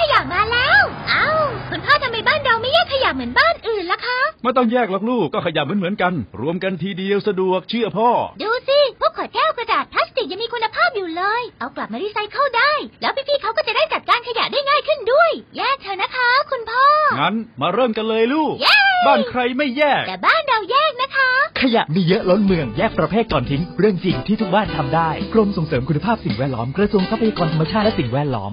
ขยะมาแล้ว เอ้า คุณพ่อทำไมบ้านเราไม่แยกขยะเหมือนบ้านอื่นล่ะคะ ไม่ต้องแยกหรอกลูกก็ขยะเหมือนเหมือนๆกัน รวมกันทีเดียวสะดวกเชื่อพ่อ ดูสิ พวกขวดแก้วกระดาษพลาสติกยังมีคุณภาพอยู่เลย เอากลับมารีไซเคิลได้ แล้วพี่ๆเขาก็จะได้จัดการขยะได้ง่ายขึ้นด้วย แยกเถอะนะคะ คุณพ่อ งั้นมาเริ่มกันเลยลูก เย้ บ้านใครไม่แยก แต่บ้านเราแยกนะคะ ขยะมีเยอะล้นเมืองแยกประเภทก่อนทิ้ง เรื่องจริงที่ทุกบ้านทำได้ กรมส่งเสริมคุณภาพสิ่งแวดล้อมกระทรวงทรัพยากรธรรมชาติและสิ่งแวดล้อม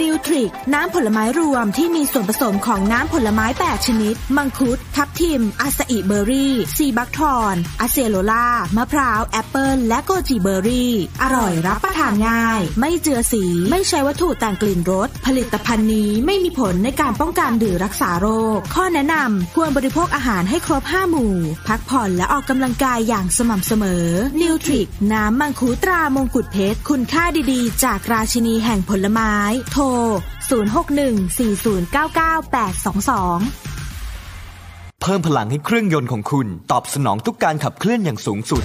นิวทริกน้ำผลไม้รวมที่มีส่วนผสมของน้ำผลไม้ 8 ชนิด มังคุด ทับทิม acai berry sea buckthorn acerola มะพร้าว แอปเปิล และ goji berry อร่อยรับประทานง่าย ไม่เจือสี ไม่ใช้วัตถุแต่งกลิ่นรส ผลิตภัณฑ์นี้ไม่มีผลในการป้องกันหรือรักษาโรค ข้อแนะนำควรบริโภคอาหารให้ครบ 5 หมู่ พักผ่อนและออกกำลังกายอย่างสม่ำเสมอ นิวทริกน้ำมังคุดตรามงกุฎเพชร คุณค่าดีๆ จากราชินีแห่งผลไม้โทร 0614099822 เพิ่มพลังให้เครื่องยนต์ของคุณ ตอบสนองทุกการขับเคลื่อนอย่างสูงสุด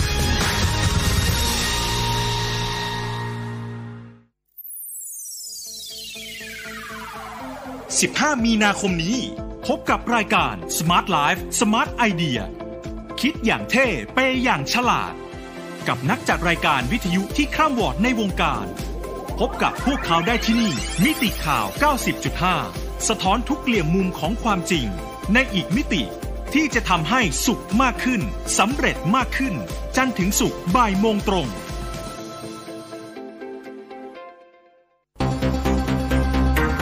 15 มีนาคมนี้ พบกับรายการ Smart Life Smart Idea คิดอย่างเท่ เปอย่างฉลาด กับนักจัดรายการวิทยุที่ข้ามวอร์ดในวงการ พบกับพวกเขาได้ที่นี่ มิติข่าว 90.5 สะท้อนทุกเหลี่ยมมุมของความจริง ในอีกมิติที่จะทำให้สุขมากขึ้นสำเร็จมากขึ้น จันถึงสุขบ่ายโมงตรง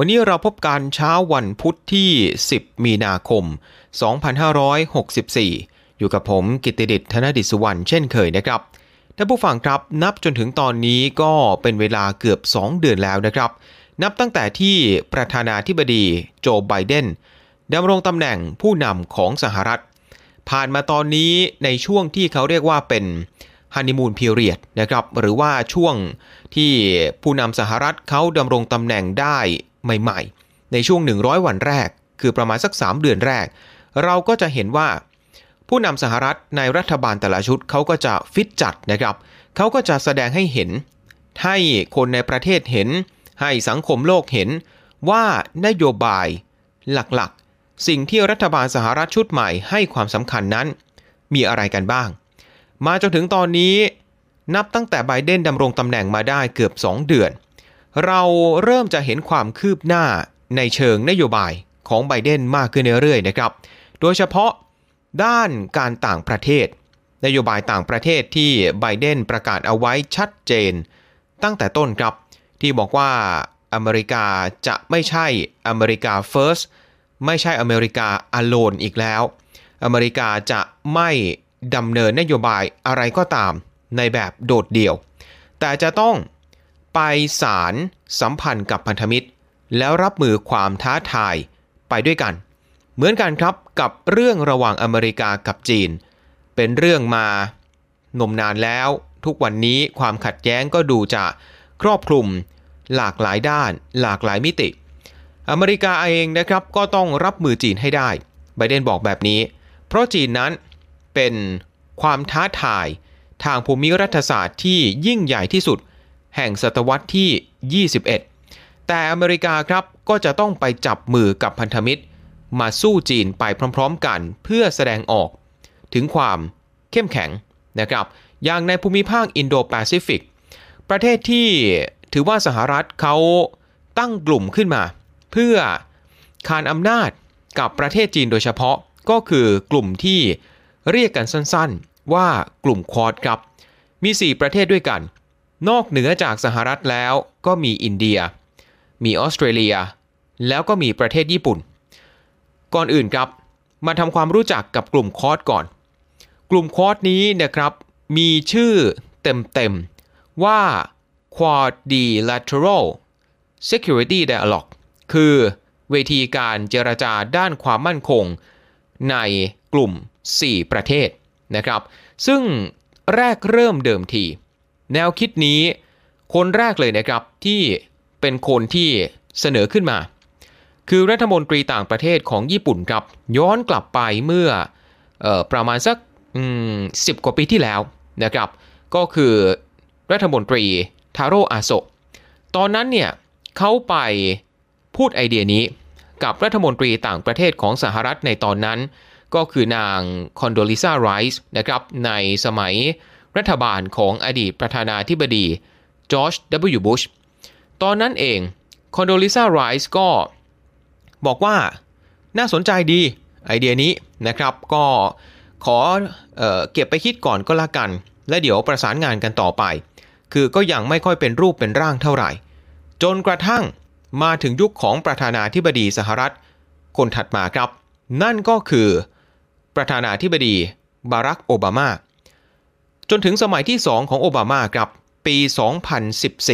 วันนี้เราพบกันเช้าวันพุทธที่ 10 มีนาคม 2564 อยู่กับผมกิตติดิษธนดิษฐ์สุวรรณเช่นเคยนะครับท่านผู้ฟังครับนับจนถึงตอนนี้ก็เป็นเวลาเกือบ 2 เดือนแล้วนะครับ นับตั้งแต่ที่ประธานาธิบดีโจไบเดนดำรงตำแหน่งผู้นำของสหรัฐ ผ่านมาตอนนี้ในช่วงที่เขาเรียกว่าเป็นฮันนีมูนพีเรียดนะครับหรือว่าช่วงที่ผู้นำสหรัฐเขาดำรงตำแหน่งได้ ใหม่ๆ ในช่วง 100 วันแรก คือประมาณสัก 3 เดือนแรก เราก็จะเห็นว่า ผู้นำสหรัฐในรัฐบาลแต่ละชุดเขาก็จะฟิตจัดนะครับเขาก็จะแสดงให้เห็น ให้คนในประเทศเห็น ให้สังคมโลกเห็น ว่านโยบาย หลักๆ สิ่งที่รัฐบาลสหรัฐชุดใหม่ให้ความสำคัญนั้น มีอะไรกันบ้าง มาจนถึงตอนนี้ นับตั้งแต่ไบเดนดำรงตำแหน่งมาได้เกือบ 2 เดือน เราเริ่มจะเห็นความคืบหน้าในเชิงนโยบายของไบเดนมากขึ้นเรื่อยๆนะครับ โดยเฉพาะด้านการต่างประเทศ นโยบายต่างประเทศที่ไบเดนประกาศเอาไว้ชัดเจน ตั้งแต่ต้นครับ ที่บอกว่าอเมริกาจะไม่ใช่อเมริกา first ไม่ใช่อเมริกา alone อีกแล้ว อเมริกาจะไม่ดำเนินนโยบายอะไรก็ตามในแบบโดดเดี่ยว แต่จะต้อง ไปสารสัมพันธ์กับพันธมิตร แล้วรับมือความท้าทายไปด้วยกัน เหมือนกันครับกับเรื่องระหว่างอเมริกากับจีน เป็นเรื่องมานมนานแล้ว ทุกวันนี้ความขัดแย้งก็ดูจะครอบคลุมหลากหลายด้าน หลากหลายมิติ อเมริกาเองนะครับก็ต้องรับมือจีนให้ได้ไบเดนบอกแบบนี้ เพราะจีนนั้นเป็นความท้าทายทางภูมิรัฐศาสตร์ที่ยิ่งใหญ่ที่สุด แห่งศตวรรษที่ 21 แต่อเมริกาครับก็จะต้องไปจับมือกับพันธมิตร มาสู้จีนไปพร้อมๆกันเพื่อแสดงออก ถึงความเข้มแข็งนะครับ อย่างในภูมิภาคอินโดแปซิฟิกประเทศที่ถือว่าสหรัฐเขาตั้งกลุ่มขึ้นมา เพื่อคานอำนาจกับประเทศจีนโดยเฉพาะก็คือกลุ่มที่เรียกกันสั้นๆ ว่ากลุ่มควอดครับ มี 4 ประเทศด้วยกัน นอกเหนือจากสหรัฐแล้วก็มีอินเดีย มีออสเตรเลีย แล้วก็มีประเทศญี่ปุ่น ก่อนอื่นครับมาทำความรู้จักกับกลุ่มควอดก่อน กลุ่มควอดนี้นะครับมีชื่อเต็มๆว่า Quadrilateral Security Dialogue คือเวทีการเจรจาด้านความมั่นคงในกลุ่ม 4 ประเทศนะครับ ซึ่งแรกเริ่มเดิมที แนวคิดนี้คนแรกเลยนะครับที่เป็นคนที่เสนอขึ้นมา คือรัฐมนตรีต่างประเทศของญี่ปุ่นครับย้อนกลับไปเมื่อออประมาณสักสิบกว่าปีที่แล้วนะครับก็คือรัฐมนตรีทาโร่อาโซตอนนั้นเนี่ยเขาไปพูดไอเดียนี้กับรัฐมนตรีต่างประเทศของสหรัฐในตอนนั้น ก็คือนางคอนโดลิซาไรส์นะครับในสมัย รัฐบาลของอดีตประธานาธิบดีจอร์จ W. บุชตอนนั้นเองคอนโดลิซาไรส์ก็บอกว่าน่าสนใจดีไอเดียนี้นะครับก็ขอเออเก็บไปคิดก่อนก็แล้วกัน และเดี๋ยวประสานงานกันต่อไป คือก็ยังไม่ค่อยเป็นรูปเป็นร่างเท่าไหร่ จนกระทั่งมาถึงยุคของประธานาธิบดีสหรัฐ คนถัดมาครับ นั่นก็คือประธานาธิบดีบารักโอบามา จนถึงสมัยที่ 2 ของโอบามาครับปี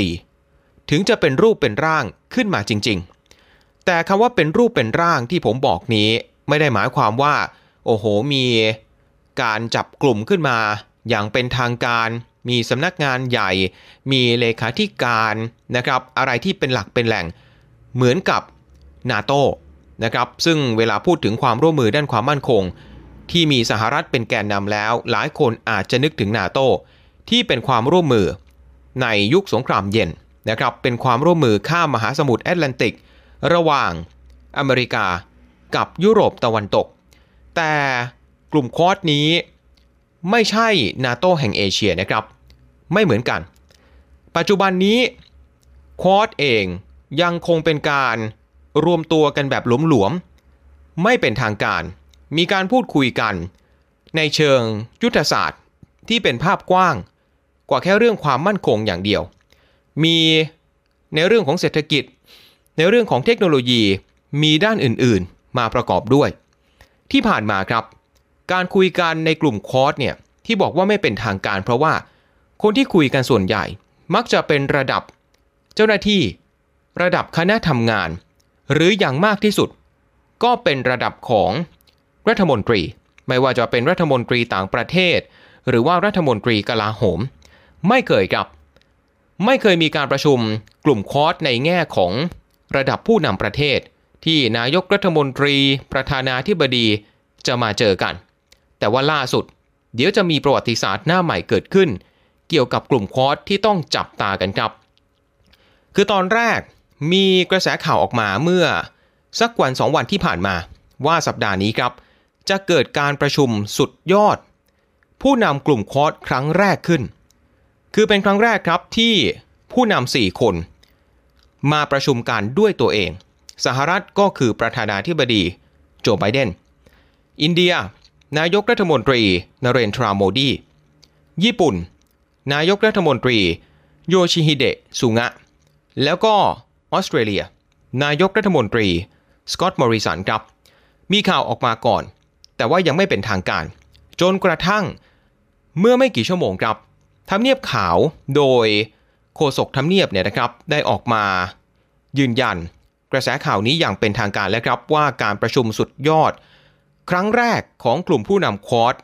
2014 ถึงจะเป็นรูปเป็นร่างขึ้นมาจริง ๆ แต่คำว่าเป็นรูปเป็นร่างที่ผมบอกนี้ ไม่ได้หมายความว่า โอ้โหมีการจับกลุ่มขึ้นมา อย่างเป็นทางการ มีสำนักงานใหญ่ มีเลขาธิการนะครับ อะไรที่เป็นหลักเป็นแหล่ง เหมือนกับนาโตนะครับ ซึ่งเวลาพูดถึงความร่วมมือด้านความมั่นคง ที่มีสหรัฐเป็นแกนนำแล้ว หลายคนอาจจะนึกถึงนาโตที่เป็นความร่วมมือในยุคสงครามเย็นนะครับเป็นความร่วมมือข้ามมหาสมุทรแอตแลนติก ระหว่างอเมริกากับยุโรปตะวันตก แต่กลุ่มควอดนี้ไม่ใช่นาโตแห่งเอเชียนะครับ ไม่เหมือนกัน ปัจจุบันนี้ควอดเองยังคงเป็นการรวมตัวกันแบบหลวมๆ ไม่เป็นทางการ มีการพูดคุยกัน ในเชิงยุทธศาสตร์ที่เป็นภาพกว้าง กว่าแค่เรื่องความมั่นคงอย่างเดียว มีในเรื่องของเศรษฐกิจ ในเรื่องของเทคโนโลยีมีด้านอื่นๆ มาประกอบด้วย ที่ผ่านมาครับ การคุยกันในกลุ่มคอร์สเนี่ยที่บอกว่าไม่เป็นทางการ เพราะว่าคนที่คุยกันส่วนใหญ่ มักจะเป็นระดับ เจ้าหน้าที่ ระดับคณะทำงาน หรืออย่างมากที่สุด ก็เป็นระดับของ รัฐมนตรี ไม่ว่าจะเป็นรัฐมนตรีต่างประเทศ หรือว่ารัฐมนตรีกลาโหม ไม่เคยครับ ไม่เคยมีการประชุมกลุ่มคอร์สในแง่ของระดับผู้นำประเทศ ที่นายกรัฐมนตรี ประธานาธิบดีจะมาเจอกัน แต่ว่าล่าสุด เดี๋ยวจะมีประวัติศาสตร์หน้าใหม่เกิดขึ้น เกี่ยวกับกลุ่มคอร์สที่ต้องจับตากันครับ คือตอนแรกมีกระแสข่าวออกมาเมื่อ สักวันสองวันที่ผ่านมาว่าสัปดาห์นี้ครับ จะเกิดการประชุมสุดยอด ผู้นำกลุ่มคอร์สครั้งแรกขึ้น คือเป็นครั้งแรกครับที่ผู้นำสี่คน มาประชุมกันด้วยตัวเอง สหรัฐก็คือประธานาธิบดีโจไบเดน อินเดีย นายกรัฐมนตรีนเรนทราโมดี ญี่ปุ่น นายกรัฐมนตรี โยชิฮิเดะสุงะ แล้วก็ออสเตรเลีย นายกรัฐมนตรีสกอตต์มอริสันครับ มีข่าวออกมาก่อน แต่ว่ายังไม่เป็นทางการ จนกระทั่งเมื่อไม่กี่ชั่วโมงครับทำเนียบขาวโดยโฆษกทำเนียบเนี่ยนะครับได้ออกมายืนยัน กระแสข่าวนี้อย่างเป็นทางการแล้วครับว่าการประชุมสุดยอด ครั้งแรกของกลุ่มผู้นำควอด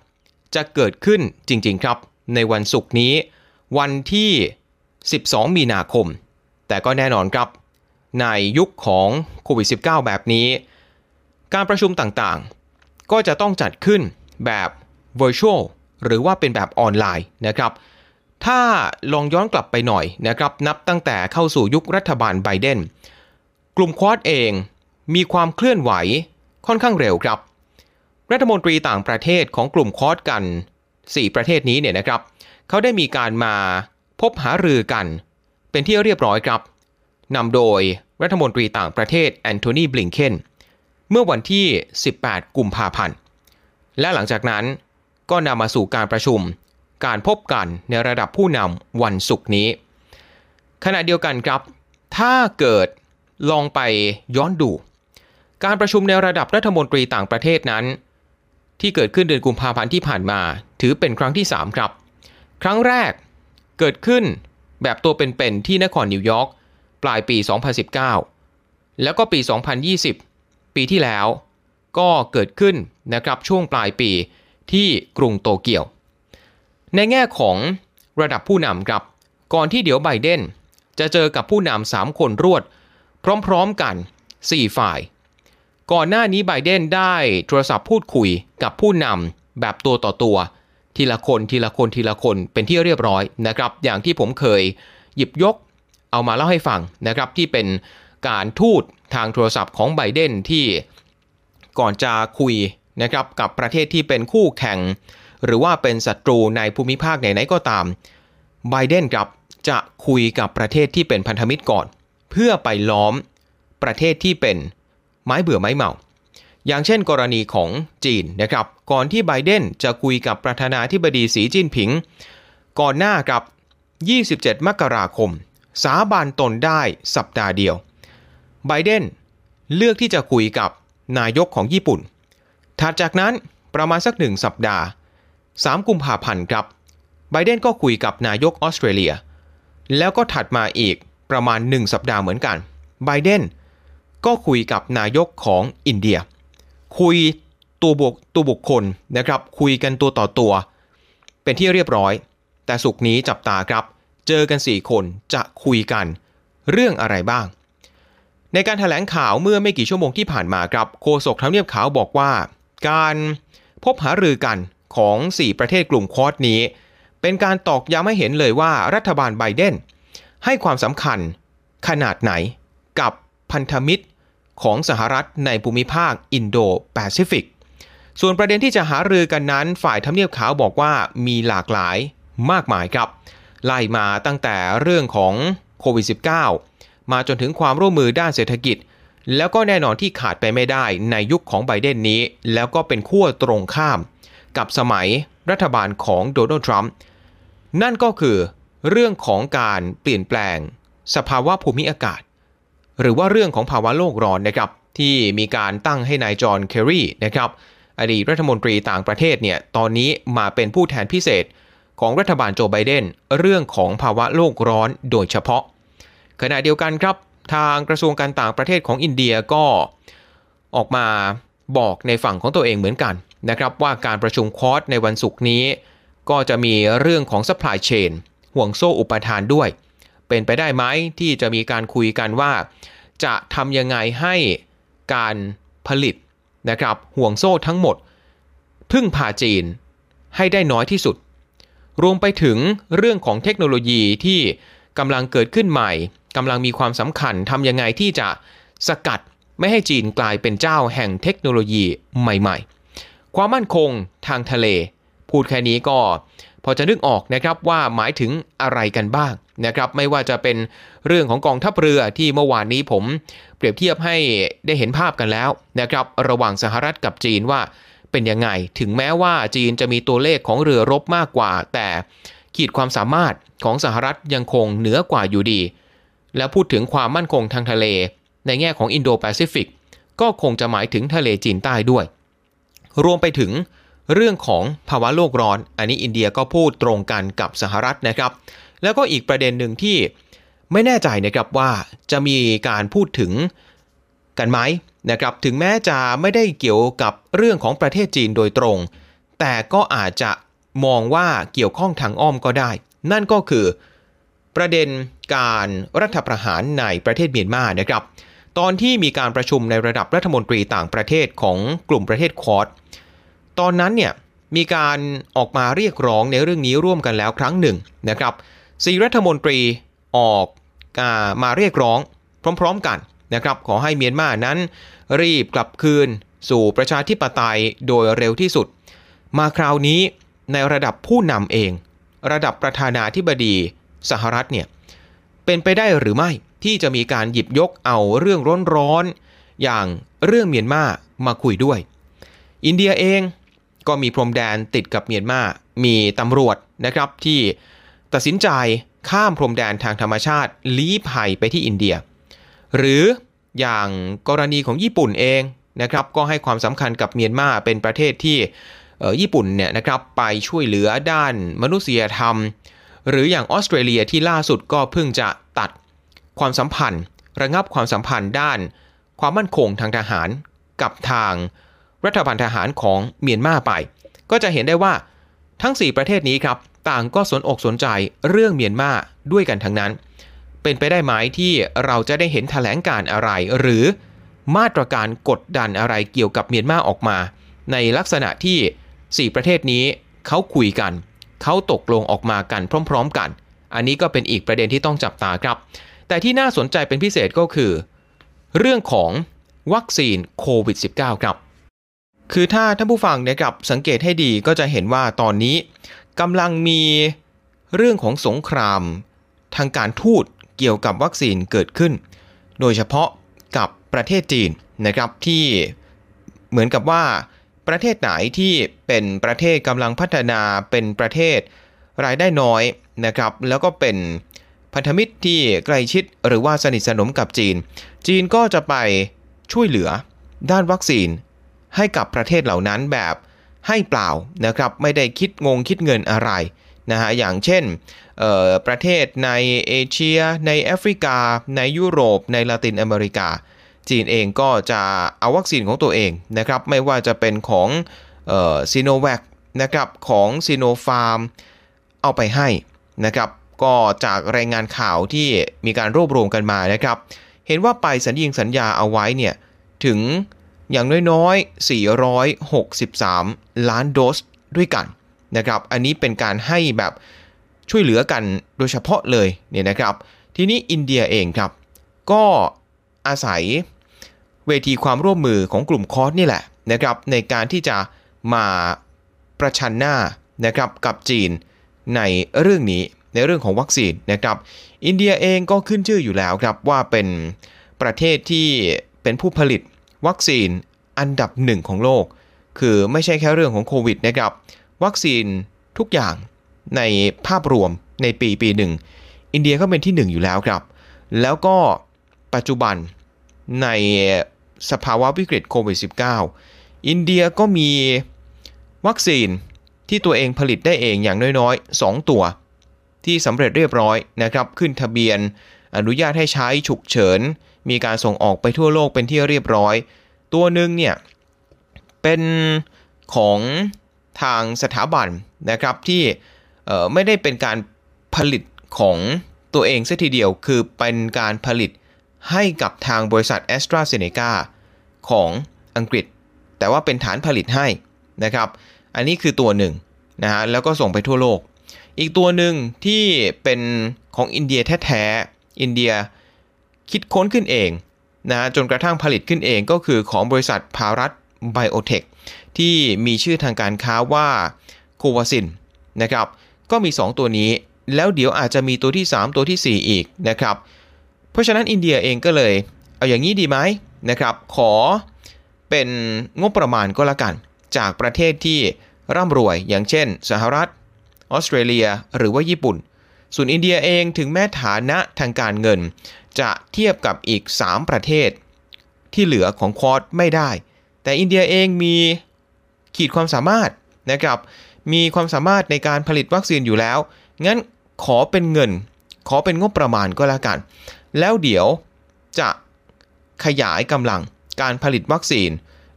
จะเกิดขึ้นจริงๆครับ ในวันศุกร์นี้ วันที่ 12 มีนาคม แต่ก็แน่นอนครับ ในยุคของโควิด -19 แบบนี้ การประชุมต่างๆ ก็จะต้องจัดขึ้นแบบ virtual หรือว่าเป็นแบบออนไลน์นะครับถ้าลองย้อนกลับไปหน่อยนะครับนับตั้งแต่เข้าสู่ยุครัฐบาลไบเดนกลุ่มควอดเองมีความเคลื่อนไหวค่อนข้างเร็วครับ รัฐมนตรีต่างประเทศของกลุ่มควอดกัน 4 ประเทศนี้เนี่ยนะครับเขาได้มีการมาพบหารือกัน เป็นที่เรียบร้อยครับนำโดยรัฐมนตรีต่างประเทศแอนโทนีบลิงเคน เมื่อวันที่ 18 กุมภาพันธ์ และหลังจากนั้นก็นำมาสู่การประชุม การพบกันในระดับผู้นำวันศุกร์นี้ ขณะเดียวกันครับ ถ้าเกิดลองไปย้อนดู การประชุมในระดับรัฐมนตรีต่างประเทศนั้น ที่เกิดขึ้นเดือนกุมภาพันธ์ที่ผ่านมา ถือเป็นครั้งที่ 3 ครับ ครั้งแรกเกิดขึ้นแบบตัวเป็นๆที่นครนิวยอร์กปลายปี 2019 แล้วก็ปี 2020 ปีที่แล้ว ก็เกิดขึ้นนะครับช่วงปลายปีที่กรุงโตเกียว ในแง่ของระดับผู้นำครับ ก่อนที่เดี๋ยวไบเดนจะเจอกับผู้นำ3คนรวด พร้อมๆกัน 4 ฝ่าย ก่อนหน้านี้ไบเดนได้โทรศัพท์พูดคุยกับผู้นำแบบตัวต่อตัว ทีละคนทีละคนทีละคนเป็นที่เรียบร้อยนะครับ อย่างที่ผมเคยหยิบยกเอามาเล่าให้ฟังนะครับที่เป็น การทูตทางโทรศัพท์ของไบเดนที่ก่อนจะคุยนะครับกับประเทศที่เป็นคู่แข่ง หรือว่าเป็นศัตรูในภูมิภาคไหนๆก็ตามไบเดนกับจะคุยกับประเทศที่เป็นพันธมิตรก่อน เพื่อไปล้อมประเทศที่เป็นไม้เบื่อไม้เมาอย่างเช่นกรณีของจีนนะครับ ก่อนที่ไบเดนจะคุยกับประธานาธิบดีสีจิ้นผิง ก่อนหน้ากับ 27 มกราคม สาบานตนได้สัปดาห์เดียว ไบเดนเลือกที่จะคุยกับนายกของญี่ปุ่น ถัดจากนั้นประมาณสักหนึ่งสัปดาห์ 3 กุมภาพันธ์ครับ ไบเดนก็คุยกับนายกออสเตรเลีย แล้วก็ถัดมาอีกประมาณ 1 สัปดาห์เหมือนกัน ไบเดนก็คุยกับนายกของอินเดีย คุยตัวบุคตัวบุคคลนะครับ คุยกันตัวต่อตัว เป็นที่เรียบร้อย แต่สุกนี้จับตาครับ เจอกัน 4 คนจะคุยกัน เรื่องอะไรบ้าง ในการถแถลงข่าวเมื่อไม่กี่ชั่วโมงที่ผ่านมาครับโฆษกทำเนียบขาวบอกว่า การพบหารือกันของ 4 ประเทศกลุ่มควอดนี้ เป็นการตอกย้ำให้เห็นเลยว่ารัฐบาลไบเดนให้ความสำคัญขนาดไหนกับพันธมิตรของสหรัฐในภูมิภาคอินโดแปซิฟิก ส่วนประเด็นที่จะหารือกันนั้น ฝ่ายทำเนียบขาวบอกว่ามีหลากหลายมากมายครับ ไล่มาตั้งแต่เรื่องของโควิด -19 มาจนถึงความร่วมมือด้านเศรษฐกิจ แล้วก็แน่นอนที่ขาดไปไม่ได้ในยุคของไบเดนนี้ แล้วก็เป็นขั้วตรงข้าม กับสมัยรัฐบาลของโดนัลด์ทรัมป์นั่นก็คือเรื่องของการเปลี่ยนแปลง สภาวะภูมิอากาศ หรือว่าเรื่องของภาวะโลกร้อนนะครับที่มีการตั้งให้นายจอห์นเคอรีนะครับอดีตรัฐมนตรีต่างประเทศเนี่ยตอนนี้มาเป็นผู้แทนพิเศษของรัฐบาลโจไบเดนเรื่องของภาวะโลกร้อนโดยเฉพาะ ขณะเดียวกันครับทางกระทรวงการต่างประเทศของอินเดียก็ออกมาบอกในฝั่งของตัวเองเหมือนกันนะครับว่าการประชุมคอร์สในวันศุกร์นี้ ก็จะมีเรื่องของ supply chain ห่วงโซ่อุปทานด้วย เป็นไปได้ไหมที่จะมีการคุยกันว่า จะทำยังไงให้การผลิตนะครับห่วงโซ่ทั้งหมด พึ่งพาจีนให้ได้น้อยที่สุด รวมไปถึงเรื่องของเทคโนโลยีที่กำลังเกิดขึ้นใหม่ กำลังมีความสำคัญทำยังไงที่จะสกัดไม่ให้จีนกลายเป็นเจ้าแห่งเทคโนโลยีใหม่ ๆ ความมั่นคงทางทะเล พูดแค่นี้ก็พอจะนึกออกนะครับว่าหมายถึงอะไรกันบ้างนะครับ ไม่ว่าจะเป็นเรื่องของกองทัพเรือที่เมื่อวานนี้ผมเปรียบเทียบให้ได้เห็นภาพกันแล้วนะครับ ระหว่างสหรัฐกับจีนว่าเป็นยังไง ถึงแม้ว่าจีนจะมีตัวเลขของเรือรบมากกว่า แต่ขีดความสามารถของสหรัฐยังคงเหนือกว่าอยู่ดี แล้วพูดถึงความมั่นคงทางทะเล ในแง่ของอินโดแปซิฟิกก็คงจะหมายถึงทะเลจีนใต้ด้วย รวมไปถึงเรื่องของภาวะโลกร้อน อันนี้อินเดียก็พูดตรงกันกับสหรัฐนะครับ แล้วก็อีกประเด็นหนึ่งที่ไม่แน่ใจนะครับว่าจะมีการพูดถึงกันไหมนะครับ ถึงแม้จะไม่ได้เกี่ยวกับเรื่องของประเทศจีนโดยตรง แต่ก็อาจจะมองว่าเกี่ยวข้องทางอ้อมก็ได้ นั่นก็คือประเด็น การรัฐประหารในประเทศเมียนมานะครับ ตอนที่มีการประชุมในระดับรัฐมนตรีต่างประเทศของกลุ่มประเทศควอดตอนนั้นเนี่ยมีการออกมาเรียกร้องในเรื่องนี้ร่วมกันแล้วครั้งหนึ่งนะครับสี่รัฐมนตรีออกมาเรียกร้องพร้อม ๆกันนะครับ ขอให้เมียนมานั้น รีบกลับคืนสู่ประชาธิปไตยโดยเร็วที่สุด มาคราวนี้ในระดับผู้นำเอง ระดับประธานาธิบดีสหรัฐเนี่ย เป็นไปได้หรือไม่ที่จะมีการหยิบยกเอาเรื่องร้อนๆอย่างเรื่องเมียนมามาคุยด้วย อินเดียเองก็มีพรมแดนติดกับเมียนมา มีตำรวจนะครับที่ตัดสินใจข้ามพรมแดนทางธรรมชาติลี้ภัยไปที่อินเดีย หรืออย่างกรณีของญี่ปุ่นเองนะครับก็ให้ความสำคัญกับเมียนมาเป็นประเทศที่ญี่ปุ่นเนี่ยนะครับไปช่วยเหลือด้านมนุษยธรรม หรืออย่างออสเตรเลียที่ล่าสุดก็เพิ่งจะตัดความสัมพันธ์ ระงับความสัมพันธ์ด้าน ความมั่นคงทางทหารกับทางรัฐบาลทหารของเมียนมาไป ก็จะเห็นได้ว่าทั้ง 4 ประเทศนี้ครับ ต่างก็สนอกสนใจเรื่องเมียนมาด้วยกันทั้งนั้น เป็นไปได้ไหมที่เราจะได้เห็นถแถลงการอะไร หรือมาตรการกดดันอะไรเกี่ยวกับเมียนมาออกมา ในลักษณะที่ 4 ประเทศนี้เขาคุยกัน เขาตกลงออกมากันพร้อม ๆ กัน อันนี้ก็เป็นอีกประเด็นที่ต้องจับตาครับ แต่ที่น่าสนใจเป็นพิเศษก็คือ เรื่องของวัคซีนโควิด -19 ครับ คือถ้าท่านผู้ฟังนะครับสังเกตให้ดีก็จะเห็นว่าตอนนี้กำลังมีเรื่องของสงคราม ทางการทูตเกี่ยวกับวัคซีนเกิดขึ้น โดยเฉพาะกับประเทศจีนนะครับที่เหมือนกับว่า ประเทศไหนที่เป็นประเทศกำลังพัฒนาเป็นประเทศรายได้น้อยนะครับ แล้วก็เป็นพันธมิตรที่ใกล้ชิดหรือว่าสนิทสนมกับจีน จีนก็จะไปช่วยเหลือด้านวัคซีน ให้กับประเทศเหล่านั้นแบบให้เปล่านะครับไม่ได้คิดงงคิดเงินอะไรนะฮะอย่างเช่นประเทศในเอเชีย ในแอฟริกา ในยุโรป ในลาตินอเมริกา จีนเองก็จะเอาวัคซีนของตัวเองนะครับไม่ว่าจะเป็นของซีโนแวคนะครับของซีโนฟาร์มเอาไปให้นะครับก็จากรายงานข่าวที่มีการรวบรวมกันมานะครับ เห็นว่าไปสัญญิงสัญญาเอาไว้เนี่ยถึงอย่างน้อยๆ 463 ล้านโดสด้วยกันนะครับอันนี้เป็นการให้แบบช่วยเหลือกันโดยเฉพาะเลยเนี่ยนะครับ ทีนี้อินเดียเองครับ ก็ อาศัยเวทีความร่วมมือของกลุ่มคอสนี่แหละนะครับในการที่จะมาประชันหน้านะครับกับจีนในเรื่องนี้ในเรื่องของวัคซีนนะครับ อินเดียเองก็ขึ้นชื่ออยู่แล้วครับว่าเป็นประเทศที่เป็นผู้ผลิตวัคซีนอันดับหนึ่งของโลก คือไม่ใช่แค่เรื่องของโควิดนะครับ วัคซีนทุกอย่างในภาพรวมในปีปีหนึ่ง อินเดียก็เป็นที่หนึ่งอยู่แล้วครับ แล้วก็ปัจจุบัน ในสภาวะวิกฤตโควิด -19 อินเดียก็มีวัคซีนที่ตัวเองผลิตได้เองอย่างน้อยๆ 2 ตัว ที่สำเร็จเรียบร้อยนะครับ ขึ้นทะเบียนอนุญาตให้ใช้ฉุกเฉิน มีการส่งออกไปทั่วโลกเป็นที่เรียบร้อย ตัวหนึ่งเนี่ย เป็นของทางสถาบันนะครับที่ไม่ได้เป็นการผลิตของตัวเองซะทีเดียว คือเป็นการผลิต ให้กับทางบริษัท a s t r a z เซ e c a ของอังกฤษ แต่ว่าเป็นฐานผลิตให้นะครับ อันนี้คือตัวหนึ่งนะฮะแล้วก็ส่งไปทั่วโลก อีกตัวหนึ่งที่เป็นของอินเดียแท้ๆอินเดียคิดค้นขึ้นเองนะจนกระทั่งผลิตขึ้นเองก็คือของบริษัทพารัตไบโอเทคที่มีชื่อทางการค้าว่าโควาซินนะครับ ก็มี 2 ตัวนี้ แล้วเดี๋ยวอาจจะมีตัวที่ 3 ตัวที่ 4 อีกนะครับ เพราะฉะนั้นอินเดียเองก็เลย เอาอย่างนี้ดีไหมนะครับ ขอเป็นงบประมาณก็แล้วกัน จากประเทศที่ร่ำรวยอย่างเช่น สหรัฐ ออสเตรเลียหรือว่าญี่ปุ่น ส่วนอินเดียเองถึงแม้ฐานะทางการเงิน จะเทียบกับอีก 3 ประเทศ ที่เหลือของควอดไม่ได้ แต่อินเดียเองมีขีดความสามารถนะครับ มีความสามารถในการผลิตวัคซีนอยู่แล้ว งั้นขอเป็นเงิน ขอเป็นงบประมาณก็แล้วกัน แล้วเดี๋ยวจะขยายกำลังการผลิตวัคซีน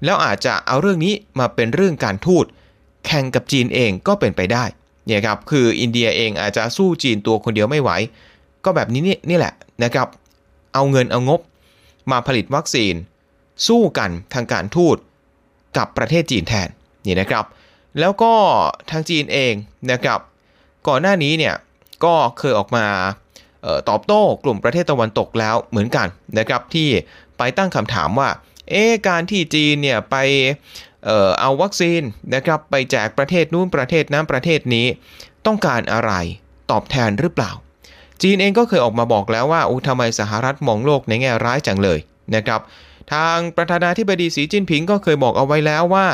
แล้วอาจจะเอาเรื่องนี้มาเป็นเรื่องการทูตแข่งกับจีนเองก็เป็นไปได้เนี่ยครับคืออินเดียเองอาจจะสู้จีนตัวคนเดียวไม่ไหว ก็แบบนี้นี่นี่แหละนะครับ เอาเงินเอางบมาผลิตวัคซีน สู้กันทางการทูตกับประเทศจีนแทนนี่นะครับ แล้วก็ทางจีนเองนะครับ ก่อนหน้านี้เนี่ยก็เคยออกมา ตอบโต้กลุ่มประเทศตะวันตกแล้วเหมือนกันนะครับที่ไปตั้งคำถามว่าเอ๊การที่จีนเนี่ยไปเออเอาวัคซีนนะครับไปแจกประเทศนู้นประเทศนั้นประเทศนี้ ต้องการอะไรตอบแทนหรือเปล่า จีนเองก็เคยออกมาบอกแล้วว่าอุทำไมสหรัฐมองโลกในแง่ร้ายจังเลยนะครับ ทางประธานาธิบดีสีจิ้นผิงก็เคยบอกเอาไว้แล้วว่า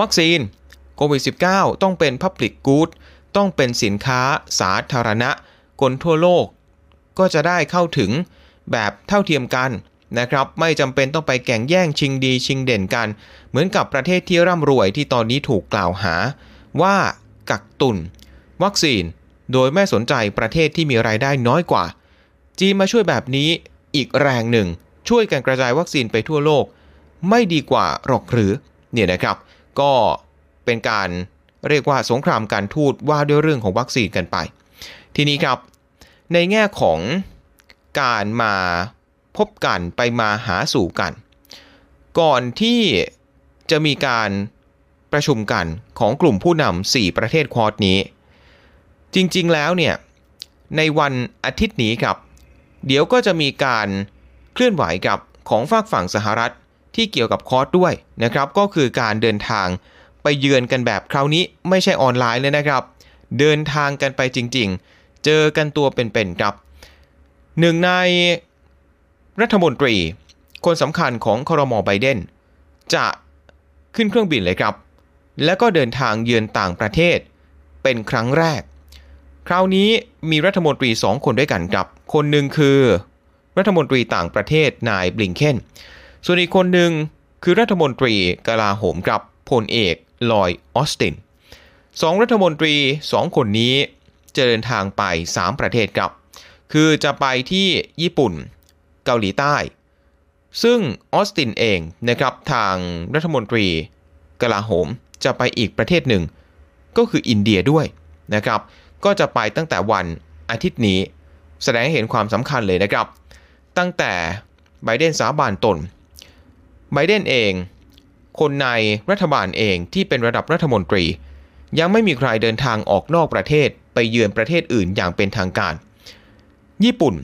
วัคซีนโควิด -19 ต้องเป็น Public Good ต้องเป็นสินค้าสาธารณะ คนทั่วโลก ก็จะได้เข้าถึงแบบเท่าเทียมกันนะครับ ไม่จำเป็นต้องไปแข่งแย่งชิงดีชิงเด่นกัน เหมือนกับประเทศที่ร่ำรวยที่ตอนนี้ถูกกล่าวหา ว่ากักตุน วัคซีน โดยไม่สนใจประเทศที่มีรายได้น้อยกว่า จีนมาช่วยแบบนี้อีกแรงหนึ่ง ช่วยกันกระจายวัคซีนไปทั่วโลก ไม่ดีกว่าหรอกหรือเนี่ยนะครับ ก็เป็นการเรียกว่าสงครามการทูตว่าด้วยเรื่องของวัคซีนกันไป ทีนี้ครับ ในแง่ของการมาพบกันไปมาหาสู่กัน ก่อนที่จะมีการประชุมกันของกลุ่มผู้นำ4ประเทศควอดนี้ จริงๆแล้วเนี่ย ในวันอาทิตย์นี้ครับ เดี๋ยวก็จะมีการเคลื่อนไหวกับของฝากฝั่งสหรัฐที่เกี่ยวกับคอร์สด้วยนะครับ ก็คือการเดินทางไปเยือนกันแบบคราวนี้ไม่ใช่ออนไลน์เลยนะครับ เดินทางกันไปจริงๆ เจอกันตัวเป็นๆครับหนึ่งในรัฐมนตรีคนสำคัญของคอรมอไบเดนจะขึ้นเครื่องบินเลยครับ แล้วก็เดินทางเยือนต่างประเทศ เป็นครั้งแรก คราวนี้มีรัฐมนตรี 2 คนด้วยกันครับ คนหนึ่งคือ รัฐมนตรีต่างประเทศนายบลิงเคนส่วนอีกคนหนึ่งคือรัฐมนตรีกลาโหมครับพลเอกลอยออสตินสองรัฐมนตรี 2 คนนี้ จะเดินทางไป 3 ประเทศครับ คือจะไปที่ญี่ปุ่น เกาหลีใต้ ซึ่งออสตินเองนะครับทางรัฐมนตรีกลาโหมจะไปอีกประเทศหนึ่ง ก็คืออินเดียด้วยนะครับ ก็จะไปตั้งแต่วันอาทิตย์นี้ แสดงให้เห็นความสำคัญเลยนะครับ ตั้งแต่ไบเดนสาบานตน ไบเดนเอง คนในรัฐบาลเองที่เป็นระดับรัฐมนตรี ยังไม่มีใครเดินทางออกนอกประเทศ ไปเยือนประเทศอื่นอย่างเป็นทางการ ญี่ปุ่น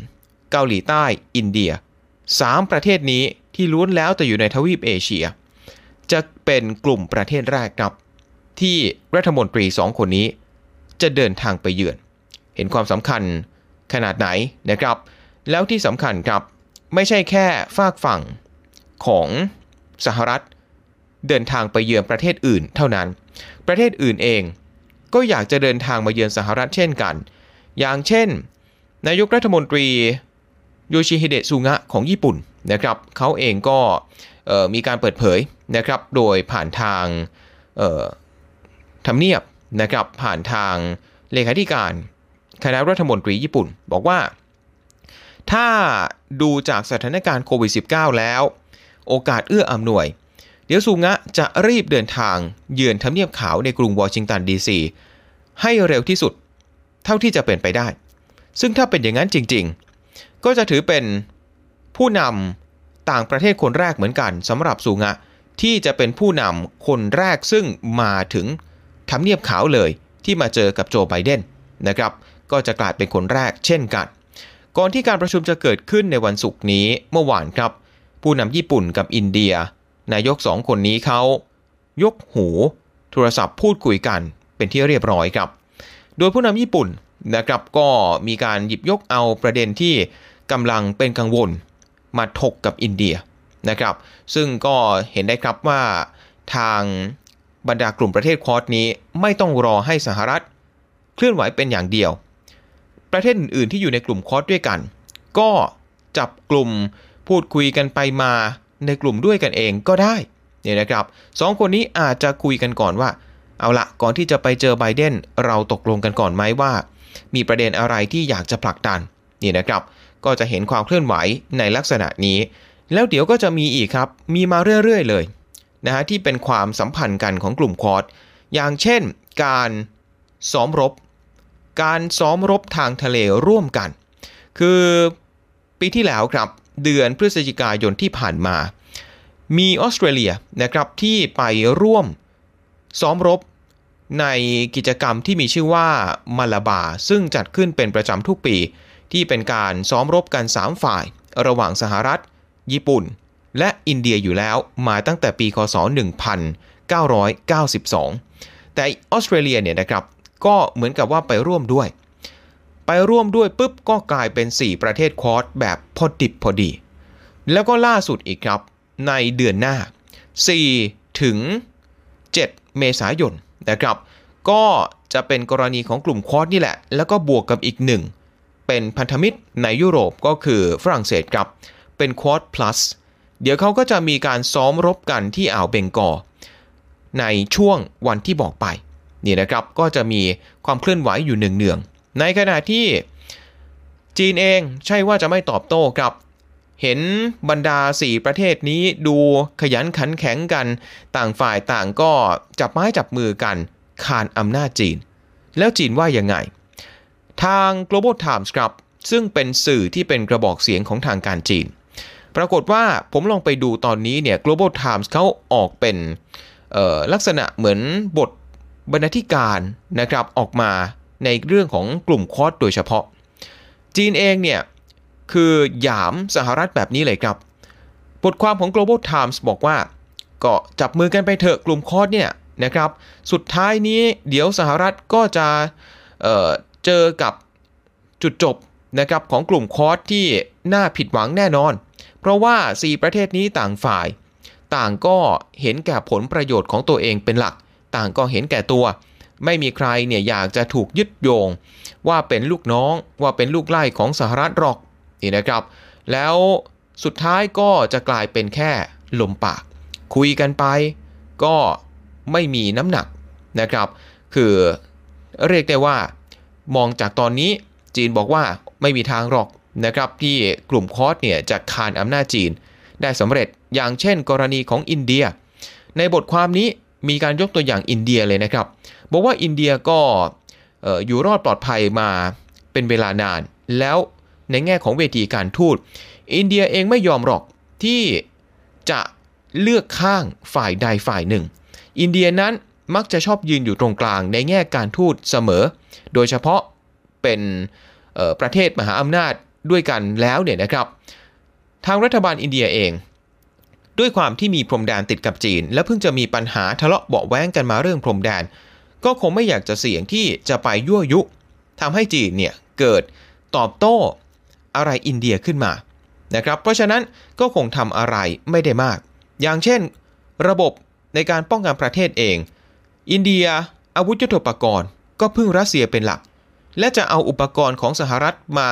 เกาหลีใต้ อินเดีย 3 ประเทศนี้ที่ล้วนแล้วแต่อยู่ในทวีปเอเชีย จะเป็นกลุ่มประเทศแรกครับที่รัฐมนตรี2คนนี้ จะเดินทางไปเยือน เห็นความสำคัญขนาดไหนนะครับ แล้วที่สำคัญครับ ไม่ใช่แค่ฝากฝั่งของสหรัฐ เดินทางไปเยือนประเทศอื่นเท่านั้น ประเทศอื่นเอง ก็อยากจะเดินทางมาเยือนสหรัฐเช่นกัน อย่างเช่น นายกรัฐมนตรีโยชิฮิเดะซุงะของญี่ปุ่นนะครับเขาเองก็มีการเปิดเผยนะครับโดยผ่านทางทำเนียบนะครับผ่านทางเลขาธิการคณะรัฐมนตรีญี่ปุ่น บอกว่า ถ้าดูจากสถานการณ์โควิด -19 แล้ว โอกาสเอื้ออำนวย เดี๋ยวซูงะจะรีบเดินทางเยือนทำเนียบขาวในกรุงวอชิงตันดีซีให้เร็วที่สุด เท่าที่จะเป็นไปได้ ซึ่งถ้าเป็นอย่างนั้นจริง ๆ ก็จะถือเป็นผู้นำต่างประเทศคนแรกเหมือนกันสำหรับซูงะที่จะเป็นผู้นำคนแรกซึ่งมาถึงทำเนียบขาวเลยที่มาเจอกับโจไบเดนนะครับก็จะกลายเป็นคนแรกเช่นกัน ก่อนที่การประชุมจะเกิดขึ้นในวันศุกร์นี้เมื่อวานครับ ผู้นำญี่ปุ่นกับอินเดีย นายกสองคนนี้เขายกหูโทรศัพท์พูดคุยกันเป็นที่เรียบร้อยครับ โดยผู้นำญี่ปุ่นนะครับก็มีการหยิบยกเอาประเด็นที่กำลังเป็นกังวลมาถกกับอินเดียนะครับ ซึ่งก็เห็นได้ครับว่าทางบรรดากลุ่มประเทศคอร์สนี้ไม่ต้องรอให้สหรัฐ เคลื่อนไหวเป็นอย่างเดียว ประเทศอื่นๆที่อยู่ในกลุ่มคอร์สด้วยกัน ก็จับกลุ่มพูดคุยกันไปมา ในกลุ่มด้วยกันเองก็ได้เนี่ยนะครับสองคนนี้อาจจะคุยกันก่อนว่า เอาละก่อนที่จะไปเจอไบเดนเราตกลงกันก่อนไหมว่า มีประเด็นอะไรที่อยากจะผลักดันนี่นะครับ ก็จะเห็นความเคลื่อนไหวในลักษณะนี้ แล้วเดี๋ยวก็จะมีอีกครับ มีมาเรื่อยๆเลยนะฮะที่เป็นความสัมพันธ์กันของกลุ่มคอร์สอย่างเช่น การซ้อมรบ การซ้อมรบทางทะเลร่วมกัน คือปีที่แล้วครับ เดือนพฤศจิกายนที่ผ่านมา มีออสเตรเลียนะครับที่ไปร่วมซ้อมรบในกิจกรรมที่มีชื่อว่ามาลาบา ซึ่งจัดขึ้นเป็นประจำทุกปี ที่เป็นการซ้อมรบกัน 3 ฝ่าย ระหว่างสหรัฐ ญี่ปุ่น และอินเดียอยู่แล้วมาตั้งแต่ปีคศ 1992 แต่ออสเตรเลียเนี่ยนะครับก็เหมือนกับว่าไปร่วมด้วย ไปร่วมด้วยปุ๊บก็กลายเป็น 4 ประเทศคอร์สแบบพอดิบพอดี แล้วก็ล่าสุดอีกครับในเดือนหน้า 4 ถึง 7 เมษายนนะครับ ก็จะเป็นกรณีของกลุ่มควอดนี่แหละ แล้วก็บวกกับอีกหนึ่งเป็นพันธมิตรในยุโรปก็คือฝรั่งเศสครับ เป็นควอด plus เดี๋ยวเขาก็จะมีการซ้อมรบกันที่อ่าวเบงกอลในช่วงวันที่บอกไป นี่นะครับก็จะมีความเคลื่อนไหวอยู่เนือง ในขณะที่จีนเองใช่ว่าจะไม่ตอบโต้ครับเห็นบรรดา 4 ประเทศนี้ดูขยันขันแข็งกัน ต่างฝ่ายต่างก็จับไม้จับมือกันคานอำนาจจีน แล้วจีนว่ายังไง ทาง Global Times ครับ ซึ่งเป็นสื่อที่เป็นกระบอกเสียงของทางการจีน ปรากฏว่าผมลองไปดูตอนนี้เนี่ย Global Times เขาออกเป็นลักษณะเหมือนบทบรรณาธิการนะครับออกมา ในเรื่องของกลุ่มคอสโดยเฉพาะ จีนเองเนี่ย คือหยามสหรัฐแบบนี้เลยครับ บทความของ Global Times บอกว่า ก็จับมือกันไปเถอะกลุ่มคอสเนี่ยนะครับ สุดท้ายนี้เดี๋ยวสหรัฐก็จะเเจอกับจุดจบนะครับของกลุ่มคอสที่น่าผิดหวังแน่นอน เพราะว่า 4 ประเทศนี้ต่างฝ่าย ต่างก็เห็นแก่ผลประโยชน์ของตัวเองเป็นหลัก ต่างก็เห็นแก่ตัว ไม่มีใครเนี่ยอยากจะถูกยึดโยง ว่าเป็นลูกน้องว่าเป็นลูกไล่ของสหรัฐหรอกนี่นะครับ แล้วสุดท้ายก็จะกลายเป็นแค่ลมปาก คุยกันไปก็ไม่มีน้ำหนักนะครับ คือเรียกได้ว่ามองจากตอนนี้จีนบอกว่าไม่มีทางหรอกนะครับ ที่กลุ่มคอสเนี่ยจะคานอำนาจจีน ได้สำเร็จอย่างเช่น กรณีของอินเดีย ในบทความนี้มีการยกตัวอย่างอินเดียเลยนะครับ บอกว่าอินเดียก็อยู่รอดปลอดภัยมาเป็นเวลานาน แล้วในแง่ของเวทีการทูต อินเดียเองไม่ยอมหรอกที่จะเลือกข้างฝ่ายใดฝ่ายหนึ่ง อินเดียนั้นมักจะชอบยืนอยู่ตรงกลางในแง่การทูตเสมอ โดยเฉพาะเป็นประเทศมหาอำนาจด้วยกันแล้วเนี่ยนะครับ ทางรัฐบาลอินเดียเอง ด้วยความที่มีพรมแดนติดกับจีน และเพิ่งจะมีปัญหาทะเลาะเบาแว้งกันมาเรื่องพรมแดน ก็คงไม่อยากจะเสี่ยงที่จะไปยั่วยุทำให้จีนเนี่ยเกิดตอบโต้อะไรอินเดียขึ้นมานะครับ เพราะฉะนั้นก็คงทำอะไรไม่ได้มาก อย่างเช่น ระบบในการป้องกันประเทศเอง อินเดียอาวุธยุทโธปกรณ์ ก็พึ่งรัสเซียเป็นหลัก และจะเอาอุปกรณ์ของสหรัฐมา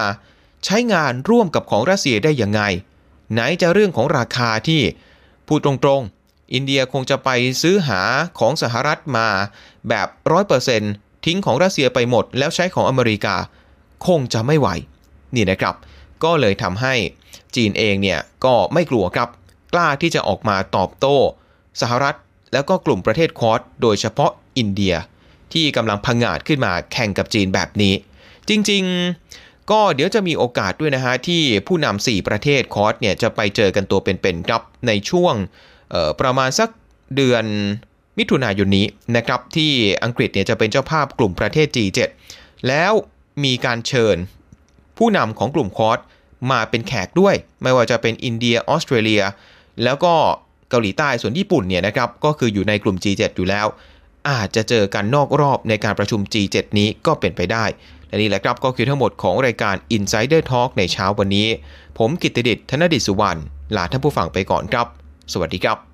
ใช้งานร่วมกับของรัสเซียได้อย่างไง ไหนจะเรื่องของราคาที่พูดตรงๆ อินเดียคงจะไปซื้อหาของสหรัฐมาแบบ100%ทิ้งของรัสเซียไปหมด แล้วใช้ของอเมริกา คงจะไม่ไหว นี่นะครับ ก็เลยทำให้จีนเองเนี่ยก็ไม่กลัวครับ กล้าที่จะออกมาตอบโต้ สหรัฐแล้วก็กลุ่มประเทศคอร์สโดยเฉพาะอินเดีย ที่กำลังพังงาดขึ้นมาแข่งกับจีนแบบนี้ จริง ๆ ก็เดี๋ยวจะมีโอกาสด้วยนะฮะที่ผู้นำ4ประเทศคอร์สเนี่ยจะไปเจอกันตัวเป็นๆครับในช่วง ประมาณสักเดือนมิถุนายนนี้นะครับที่อังกฤษเนี่ยจะเป็นเจ้าภาพกลุ่มประเทศ G7 แล้วมีการเชิญผู้นำของกลุ่มคอร์สมาเป็นแขกด้วย ไม่ว่าจะเป็นอินเดียออสเตรเลีย แล้วก็เกาหลีใต้ส่วนญี่ปุ่นเนี่ยนะครับก็คืออยู่ในกลุ่ม G7 อยู่แล้ว อาจจะเจอกันนอกรอบในการประชุม G7 นี้ก็เป็นไปได้ และนี่แหละครับก็คือทั้งหมดของรายการ Insider Talk ในเช้าวันนี้ ผมกิตติเดิษฐ์ธนดิษฐ์สุวรรณลาท่านผู้ฟังไปก่อนครับ สวัสดีครับ